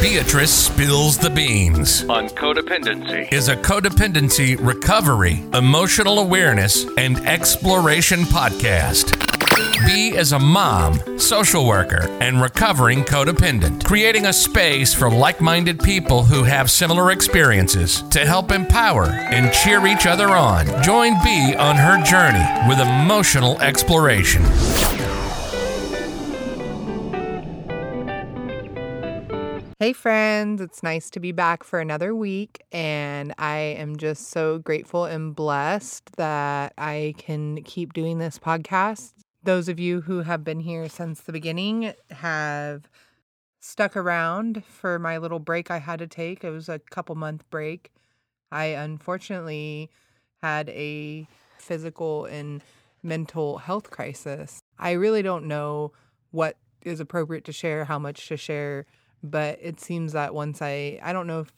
Beatrice Spills the Beans on codependency. is a codependency recovery, emotional awareness, and exploration podcast. B is a mom, social worker, and recovering codependent, creating a space for like minded people who have similar experiences to help empower and cheer each other on. Join B on her journey with emotional exploration. Hey, friends, it's nice to be back for another week. And I am just so grateful and blessed that I can keep doing this podcast. Those of you who have been here since the beginning have stuck around for my little break I had to take. It was a couple month break. I unfortunately had a physical and mental health crisis. I really don't know what is appropriate to share, how much to share but it seems that once I I don't know if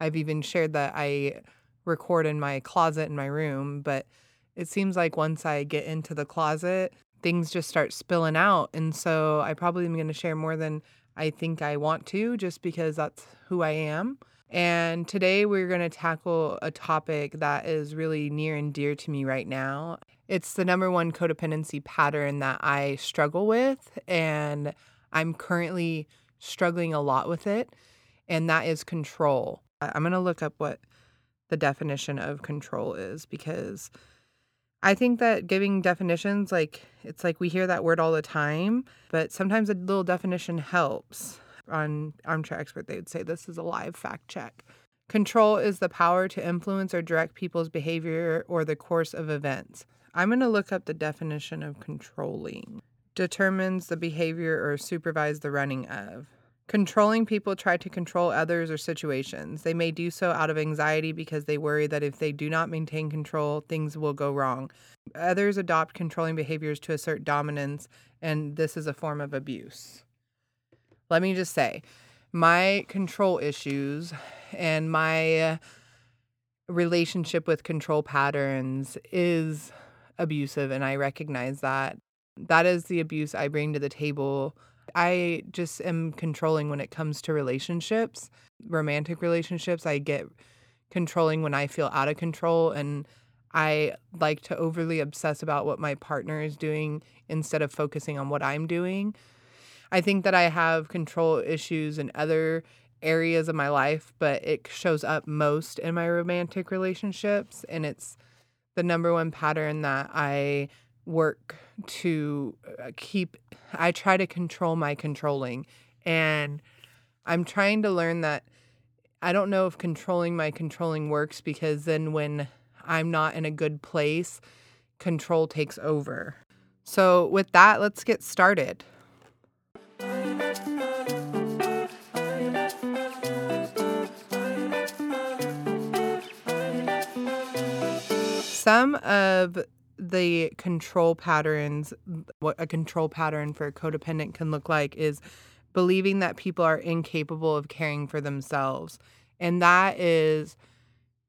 I've even shared that I record in my closet in my room, but it seems like once I get into the closet, things just start spilling out. And so I probably am going to share more than I think I want to just because that's who I am. And today we're going to tackle a topic that is really near and dear to me right now. It's the number one codependency pattern that I struggle with and I'm currently struggling a lot with it, and that is control. I'm going to look up what the definition of control is because I think that giving definitions, like, it's like we hear that word all the time, but sometimes a little definition helps. On Armchair Expert, they would say this is a live fact check. Control is the power to influence or direct people's behavior or the course of events. I'm going to look up the definition of controlling determines the behavior or supervise the running of. Controlling people try to control others or situations. They may do so out of anxiety because they worry that if they do not maintain control, things will go wrong. Others adopt controlling behaviors to assert dominance, and this is a form of abuse. Let me just say, my control issues and my uh, relationship with control patterns is abusive, and I recognize that. That is the abuse I bring to the table. I just am controlling when it comes to relationships, romantic relationships. I get controlling when I feel out of control and I like to overly obsess about what my partner is doing instead of focusing on what I'm doing. I think that I have control issues in other areas of my life, but it shows up most in my romantic relationships. And it's the number one pattern that I work to uh, keep I try to control my controlling and I'm trying to learn that I don't know if controlling my controlling works because then when I'm not in a good place control takes over. So with that let's get started. Some of the control patterns, what a control pattern for a codependent can look like is believing that people are incapable of caring for themselves. And that is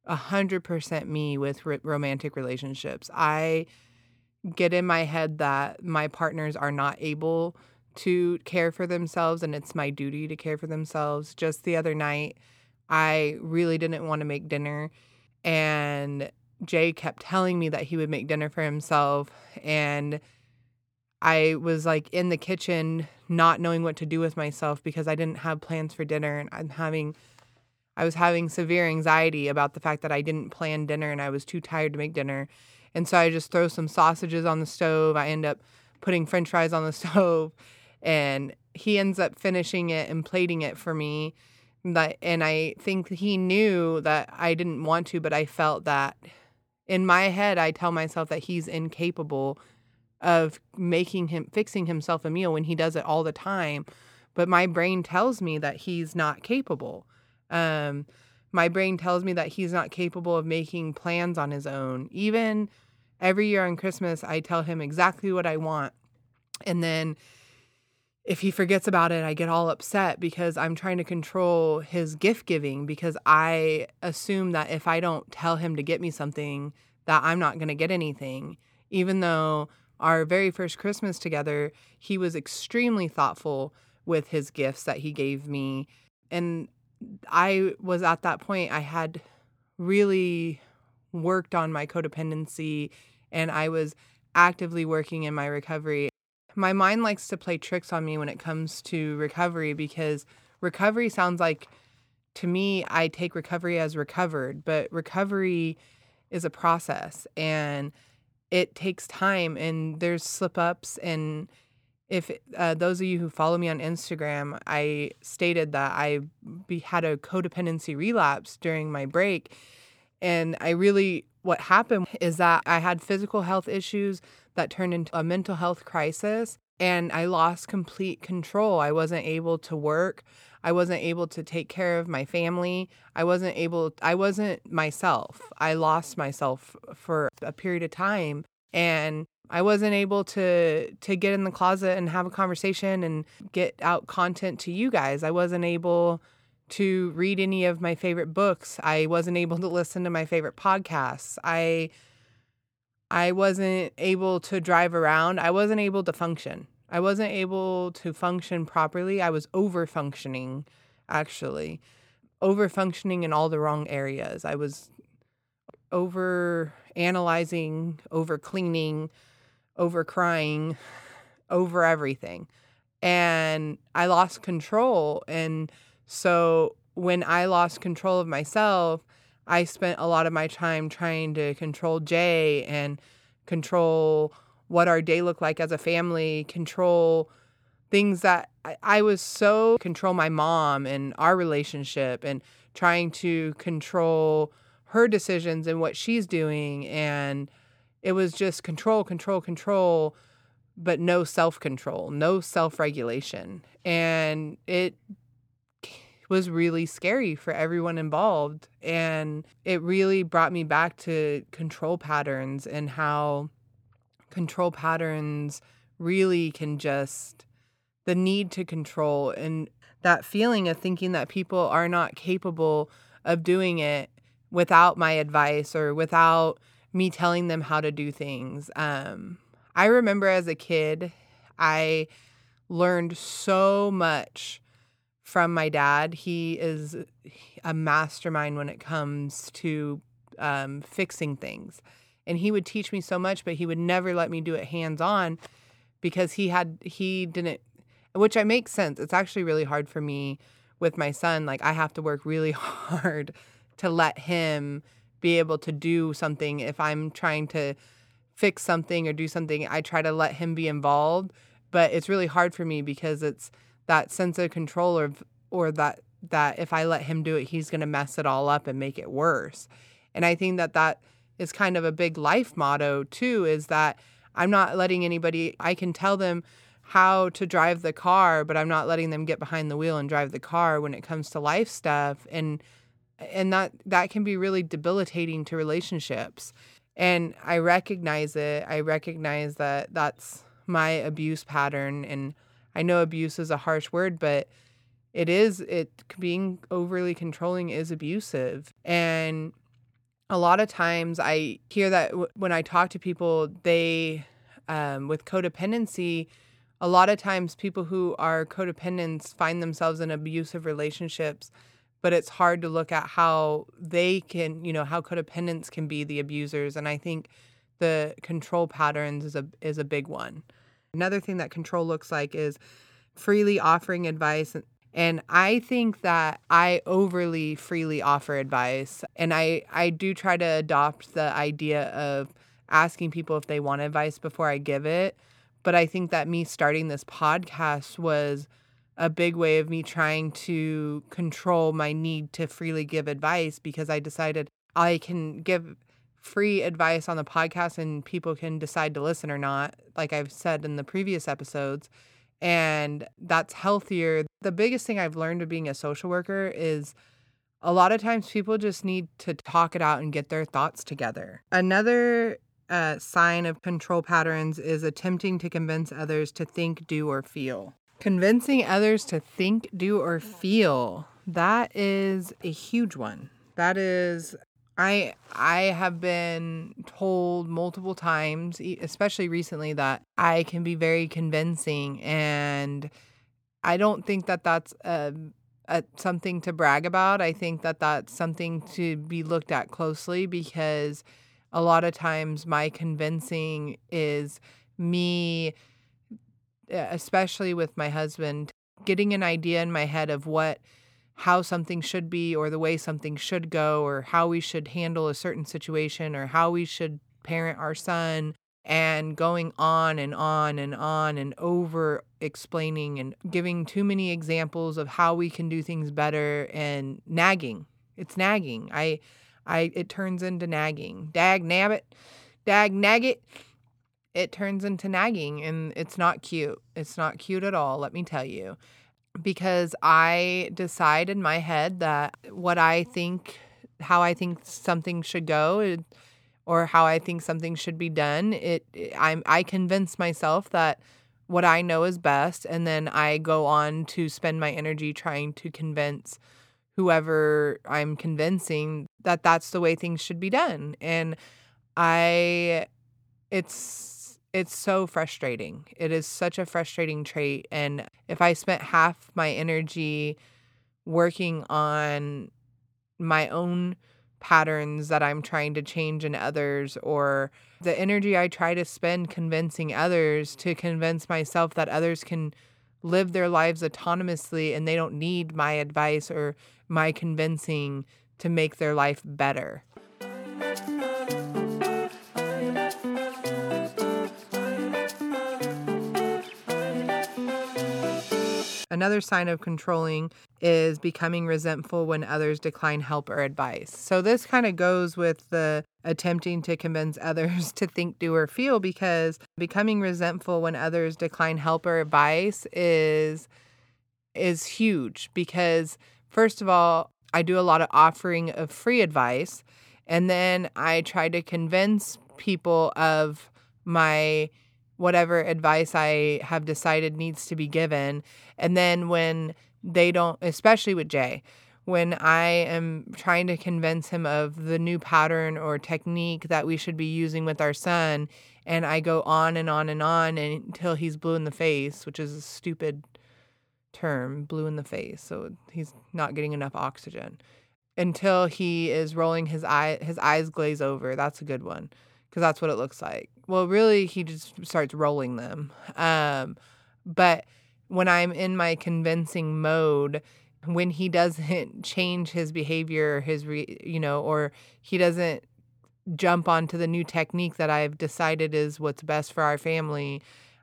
a hundred percent me with r- romantic relationships. I get in my head that my partners are not able to care for themselves and it's my duty to care for themselves. Just the other night, I really didn't want to make dinner and Jay kept telling me that he would make dinner for himself. And I was like in the kitchen, not knowing what to do with myself because I didn't have plans for dinner. And I'm having, I was having severe anxiety about the fact that I didn't plan dinner and I was too tired to make dinner. And so I just throw some sausages on the stove. I end up putting french fries on the stove. And he ends up finishing it and plating it for me. That, and I think he knew that I didn't want to, but I felt that in my head, I tell myself that he's incapable of making him fixing himself a meal when he does it all the time. But my brain tells me that he's not capable. Um, my brain tells me that he's not capable of making plans on his own. Even every year on Christmas, I tell him exactly what I want. And then if he forgets about it, I get all upset because I'm trying to control his gift giving because I assume that if I don't tell him to get me something, that I'm not going to get anything. Even though our very first Christmas together, he was extremely thoughtful with his gifts that he gave me. and I was at that point, I had really worked on my codependency and I was actively working in my recovery. My mind likes to play tricks on me when it comes to recovery because recovery sounds like to me, I take recovery as recovered, but recovery is a process and it takes time and there's slip ups and if uh, those of you who follow me on Instagram, I stated that I be, had a codependency relapse during my break. And I really, what happened is that I had physical health issues that turned into a mental health crisis. And I lost complete control. I wasn't able to work. I wasn't able to take care of my family. I wasn't able, I wasn't myself. I lost myself for a period of time. And I wasn't able to to get in the closet and have a conversation and get out content to you guys. I wasn't able to read any of my favorite books. I wasn't able to listen to my favorite podcasts. I I wasn't able to drive around. I wasn't able to function. I wasn't able to function properly. I was over functioning actually. Over functioning in all the wrong areas. I was over analyzing, over cleaning, over crying, over everything. And I lost control. And so when I lost control of myself, I spent a lot of my time trying to control Jay and control what our day looked like as a family, control things that I, I was so control my mom and our relationship and trying to control her decisions and what she's doing. And it was just control control control but no self-control no self-regulation. And it was really scary for everyone involved and it really brought me back to control patterns and how control patterns really can just the need to control and that feeling of thinking that people are not capable of doing it without my advice or without me telling them how to do things. Um, I remember as a kid, I learned so much from my dad. He is a mastermind when it comes to um, fixing things. And he would teach me so much, but he would never let me do it hands on because he had, he didn't, which I make sense. It's actually really hard for me with my son. Like, I have to work really hard to let him be able to do something if I'm trying to fix something or do something I try to let him be involved but it's really hard for me because it's that sense of control or or that that if I let him do it he's going to mess it all up and make it worse. And I think that that is kind of a big life motto too is that I'm not letting anybody I can tell them how to drive the car but I'm not letting them get behind the wheel and drive the car when it comes to life stuff. And and that that can be really debilitating to relationships. And i recognize it. I recognize that that's my abuse pattern and i know abuse is a harsh word but it is it being overly controlling is abusive and a lot of times i hear that w- when i talk to people they um, with codependency a lot of times people who are codependents find themselves in abusive relationships but it's hard to look at how they can, you know, how codependents can be the abusers. And I think the control patterns is a is a big one. Another thing that control looks like is freely offering advice. And I think that I overly freely offer advice. And I, I do try to adopt the idea of asking people if they want advice before I give it. But I think that me starting this podcast was a big way of me trying to control my need to freely give advice because I decided I can give free advice on the podcast and people can decide to listen or not, like I've said in the previous episodes. And that's healthier. The biggest thing I've learned of being a social worker is a lot of times people just need to talk it out and get their thoughts together. Another uh, sign of control patterns is attempting to convince others to think, do, or feel. Convincing others to think, do, or feel. That is a huge one. That is I I have been told multiple times, especially recently, that I can be very convincing, and I don't think that that's a a, something to brag about. I think that that's something to be looked at closely because a lot of times my convincing is me, especially with my husband, getting an idea in my head of what how something should be or the way something should go or how we should handle a certain situation or how we should parent our son and going on and on and on and over explaining and giving too many examples of how we can do things better and nagging. It's nagging. I I it turns into nagging. Dag nabbit. Dag nagget. It turns into nagging and it's not cute. It's not cute at all, let me tell you because I decide in my head that what I think, how I think something should go, or how I think something should be done, it I'm I convince myself that what I know is best, and then I go on to spend my energy trying to convince whoever I'm convincing that that's the way things should be done, and I, it's it's so frustrating. It is such a frustrating trait. And if I spent half my energy working on my own patterns that I'm trying to change in others, or the energy I try to spend convincing others to convince myself that others can live their lives autonomously and they don't need my advice or my convincing to make their life better. Another sign of controlling is becoming resentful when others decline help or advice. So, this kind of goes with the attempting to convince others to think, do, or feel because becoming resentful when others decline help or advice is is huge because first of all, I do a lot of offering of free advice and then I try to convince people of my whatever advice I have decided needs to be given. And then when they don't, especially with Jay, when I am trying to convince him of the new pattern or technique that we should be using with our son, and I go on and on and on until he's blue in the face, which is a stupid term, blue in the face. So he's not getting enough oxygen until he is rolling his eye, his eyes glaze over. That's a good one because that's what it looks like. Well, really, he just starts rolling them. Um, but when I'm in my convincing mode, when he doesn't change his behavior, his re, you know, or he doesn't jump onto the new technique that I've decided is what's best for our family,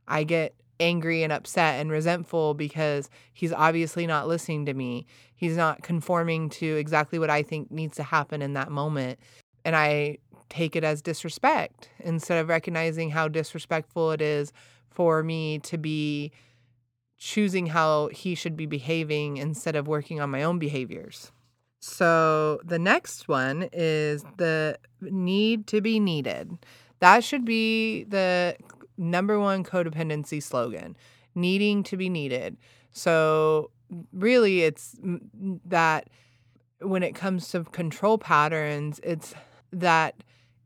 I get angry and upset and resentful because he's obviously not listening to me. He's not conforming to exactly what I think needs to happen in that moment. And I take it as disrespect instead of recognizing how disrespectful it is for me to be choosing how he should be behaving instead of working on my own behaviors. So the next one is the need to be needed. That should be the number one codependency slogan needing to be needed. So, really, it's that when it comes to control patterns, it's that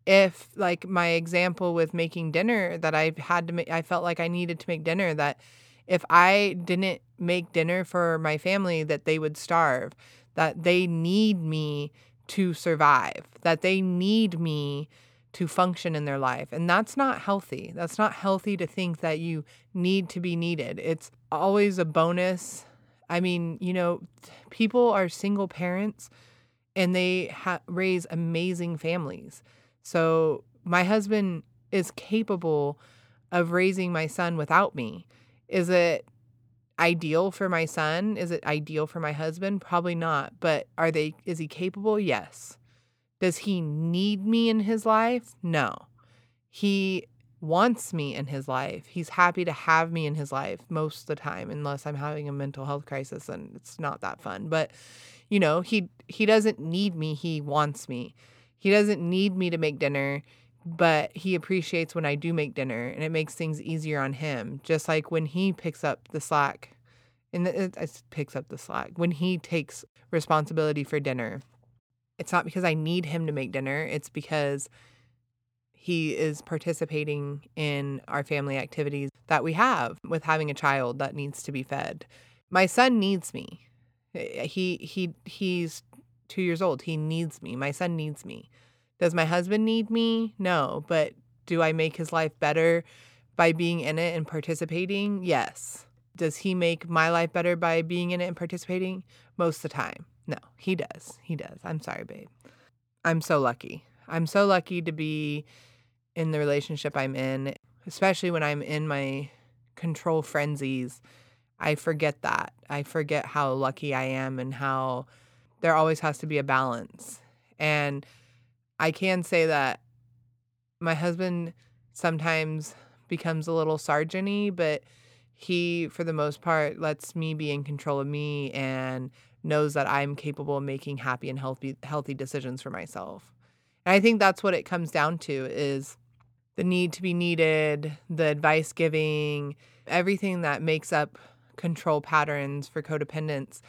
if like my example with making dinner that I've had to make I felt like I needed to make dinner that if I didn't make dinner for my family that they would starve that they need me to survive that they need me to function in their life. And that's not healthy. That's not healthy to think that you need to be needed. It's always a bonus. I mean you know people are single parents and they ha- raise amazing families so my husband is capable of raising my son without me. Is it ideal for my son? Is it ideal for my husband? Probably not. But are they is he capable? Yes. Does he need me in his life? No. He wants me in his life. He's happy to have me in his life most of the time unless I'm having a mental health crisis and it's not that fun. But you know, he he doesn't need me, he wants me. He doesn't need me to make dinner, but he appreciates when I do make dinner and it makes things easier on him. Just like when he picks up the slack, and it, it picks up the slack, when he takes responsibility for dinner. It's not because I need him to make dinner, it's because he is participating in our family activities that we have with having a child that needs to be fed. My son needs me. He he he's 2 years old. He needs me. My son needs me. Does my husband need me? No, but do I make his life better by being in it and participating? Yes. Does he make my life better by being in it and participating? Most of the time. No, he does. He does. I'm sorry, babe. I'm so lucky. I'm so lucky to be in the relationship I'm in, especially when I'm in my control frenzies. I forget that. I forget how lucky I am and how there always has to be a balance. And I can say that my husband sometimes becomes a little sergeanty, but he, for the most part, lets me be in control of me and knows that I'm capable of making happy and healthy healthy decisions for myself. And I think that's what it comes down to is the need to be needed, the advice giving, everything that makes up control patterns for codependence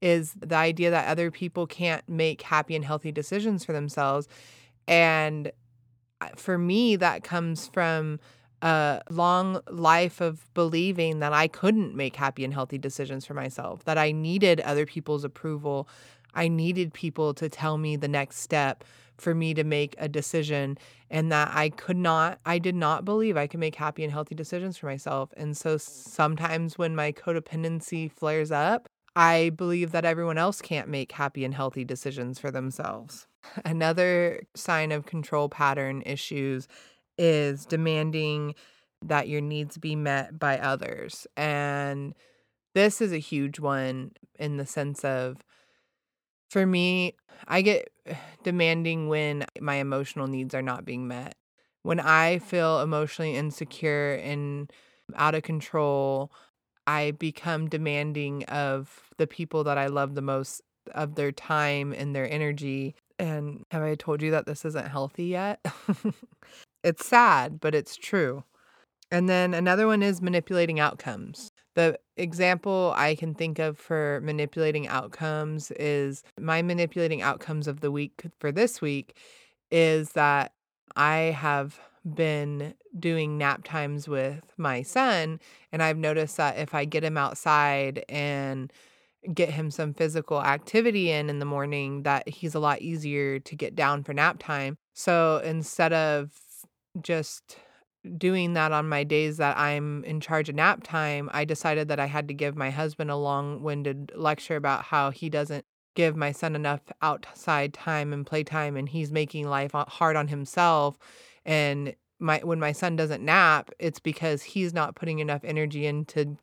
is the idea that other people can't make happy and healthy decisions for themselves. And uh, for me, that comes from a long life of believing that I couldn't make happy and healthy decisions for myself, that I needed other people's approval. I needed people to tell me the next step for me to make a decision, and that I could not, I did not believe I could make happy and healthy decisions for myself. And so sometimes when my codependency flares up, I believe that everyone else can't make happy and healthy decisions for themselves. Another sign of control pattern issues is demanding that your needs be met by others. And this is a huge one in the sense of, for me, I get demanding when my emotional needs are not being met. When I feel emotionally insecure and out of control, I become demanding of the people that I love the most of their time and their energy. And have I told you that this isn't healthy yet? it's sad, but it's true. And then another one is manipulating outcomes. The example I can think of for manipulating outcomes is my manipulating outcomes of the week for this week is that I have been doing nap times with my son, and I've noticed that if I get him outside and get him some physical activity in in the morning that he's a lot easier to get down for nap time. So instead of just doing that on my days that I'm in charge of nap time, I decided that I had to give my husband a long winded lecture about how he doesn't give my son enough outside time and playtime and he's making life uh, hard on himself. And my when my son doesn't nap, it's because he's not putting enough energy into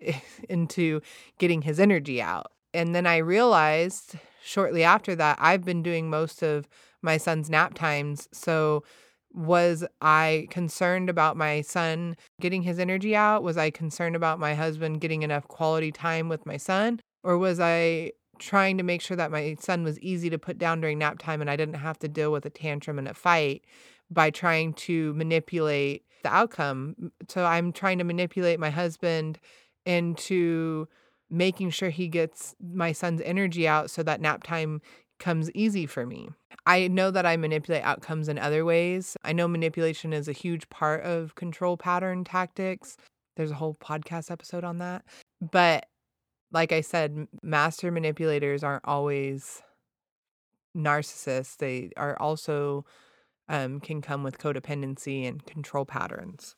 into getting his energy out. And then I realized shortly after that I've been doing most of my son's nap times. So was I concerned about my son getting his energy out? Was I concerned about my husband getting enough quality time with my son? Or was I trying to make sure that my son was easy to put down during nap time and I didn't have to deal with a tantrum and a fight by trying to manipulate the outcome? So I'm trying to manipulate my husband into making sure he gets my son's energy out so that nap time comes easy for me. I know that I manipulate outcomes in other ways. I know manipulation is a huge part of control pattern tactics. There's a whole podcast episode on that. But like I said, master manipulators aren't always narcissists. They are also um, can come with codependency and control patterns.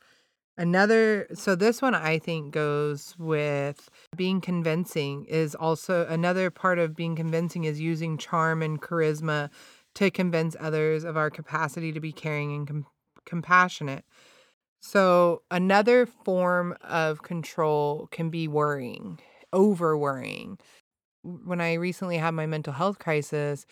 Another, so this one I think goes with being convincing, is also another part of being convincing is using charm and charisma to convince others of our capacity to be caring and com- compassionate. So, another form of control can be worrying, over worrying. When I recently had my mental health crisis,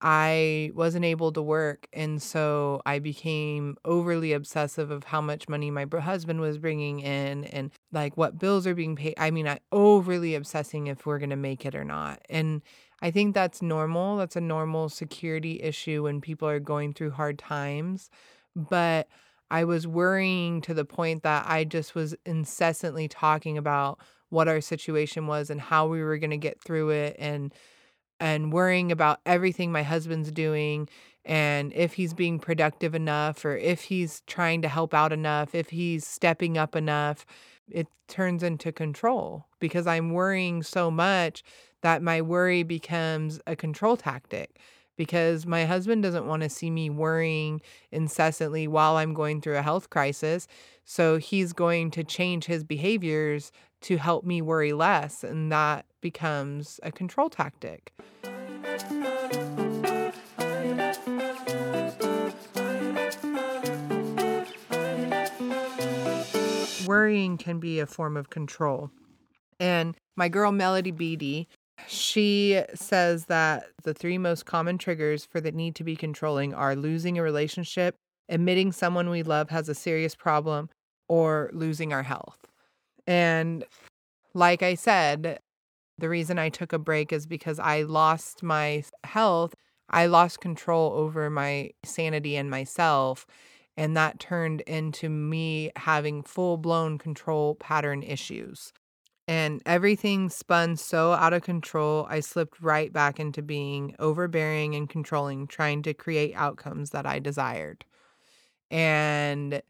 I wasn't able to work. And so I became overly obsessive of how much money my husband was bringing in and like what bills are being paid. I mean, I overly obsessing if we're going to make it or not. And I think that's normal. That's a normal security issue when people are going through hard times. But I was worrying to the point that I just was incessantly talking about what our situation was and how we were going to get through it and and worrying about everything my husband's doing and if he's being productive enough or if he's trying to help out enough, if he's stepping up enough, it turns into control because I'm worrying so much that my worry becomes a control tactic because my husband doesn't want to see me worrying incessantly while I'm going through a health crisis. So he's going to change his behaviors to help me worry less. And that becomes a control tactic. Worrying can be a form of control. And my girl Melody Beattie, she says that the three most common triggers for the need to be controlling are losing a relationship, admitting someone we love has a serious problem, or losing our health. And like I said, the reason I took a break is because I lost my health. I lost control over my sanity and myself. And that turned into me having full blown control pattern issues. And everything spun so out of control, I slipped right back into being overbearing and controlling, trying to create outcomes that I desired. And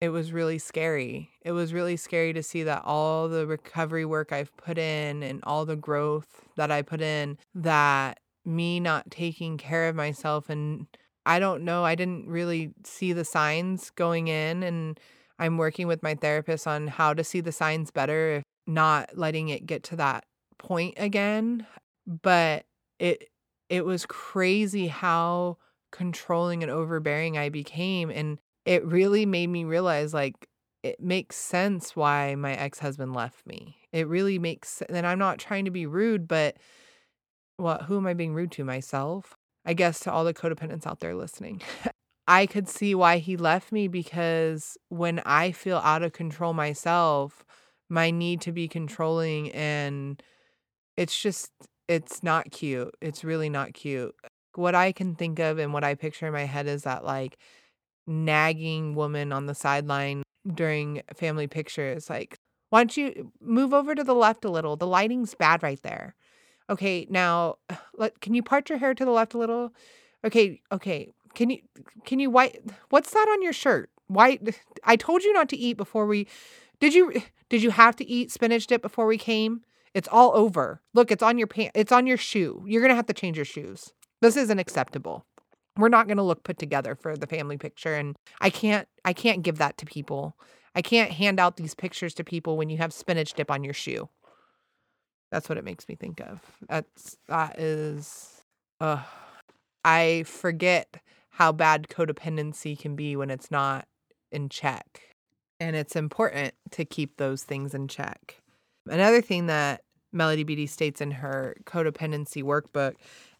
it was really scary. It was really scary to see that all the recovery work I've put in and all the growth that I put in, that me not taking care of myself and I don't know, I didn't really see the signs going in and I'm working with my therapist on how to see the signs better if not letting it get to that point again, but it it was crazy how controlling and overbearing I became and it really made me realize like it makes sense why my ex-husband left me. It really makes and I'm not trying to be rude, but what who am I being rude to myself? I guess to all the codependents out there listening. I could see why he left me because when I feel out of control myself, my need to be controlling and it's just it's not cute. It's really not cute. What I can think of and what I picture in my head is that like nagging woman on the sideline during family pictures like why don't you move over to the left a little the lighting's bad right there okay now let can you part your hair to the left a little okay okay can you can you white what's that on your shirt? White i told you not to eat before we did you did you have to eat spinach dip before we came? It's all over. Look it's on your pant it's on your shoe. You're gonna have to change your shoes. This isn't acceptable. We're not going to look put together for the family picture and i can't i can't give that to people. I can't hand out these pictures to people when you have spinach dip on your shoe. That's what it makes me think of. That's that is uh i forget how bad codependency can be when it's not in check and it's important to keep those things in check another thing that melody beattie states in her codependency workbook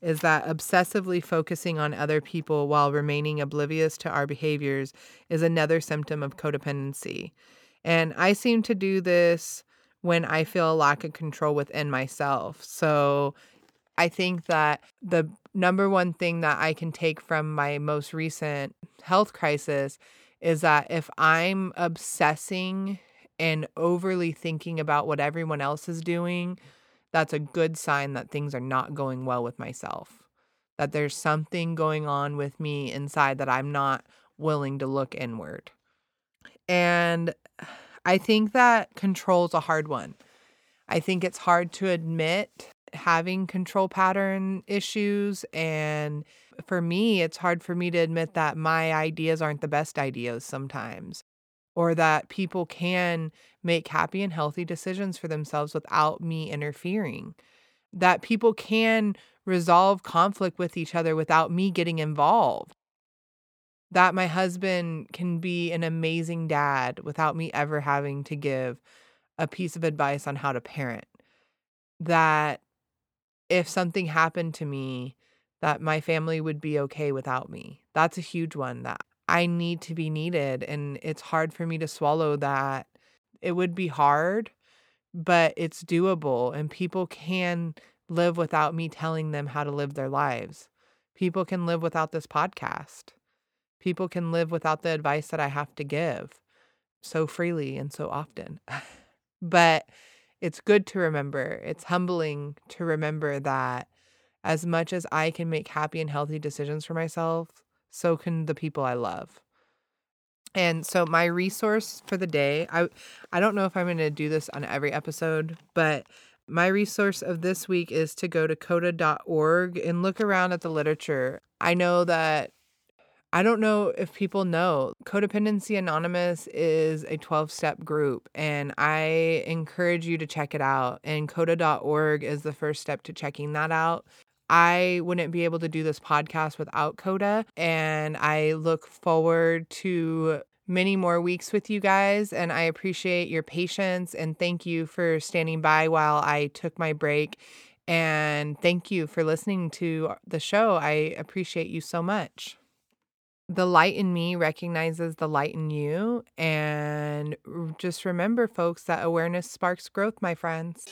is that obsessively focusing on other people while remaining oblivious to our behaviors is another symptom of codependency. And I seem to do this when I feel a lack of control within myself. So I think that the number one thing that I can take from my most recent health crisis is that if I'm obsessing and overly thinking about what everyone else is doing, that's a good sign that things are not going well with myself. That there's something going on with me inside that I'm not willing to look inward. And I think that control is a hard one. I think it's hard to admit having control pattern issues. And for me, it's hard for me to admit that my ideas aren't the best ideas sometimes or that people can make happy and healthy decisions for themselves without me interfering. That people can resolve conflict with each other without me getting involved. That my husband can be an amazing dad without me ever having to give a piece of advice on how to parent. That if something happened to me, that my family would be okay without me. That's a huge one that I need to be needed. And it's hard for me to swallow that. It would be hard, but it's doable. And people can live without me telling them how to live their lives. People can live without this podcast. People can live without the advice that I have to give so freely and so often. but it's good to remember, it's humbling to remember that as much as I can make happy and healthy decisions for myself, so can the people I love. And so my resource for the day, I I don't know if I'm going to do this on every episode, but My resource of this week is to go to coda.org and look around at the literature. I know that I don't know if people know Codependency Anonymous is a 12 step group, and I encourage you to check it out. And coda.org is the first step to checking that out. I wouldn't be able to do this podcast without Coda, and I look forward to many more weeks with you guys. And I appreciate your patience and thank you for standing by while I took my break. And thank you for listening to the show. I appreciate you so much. The light in me recognizes the light in you. And just remember, folks, that awareness sparks growth, my friends.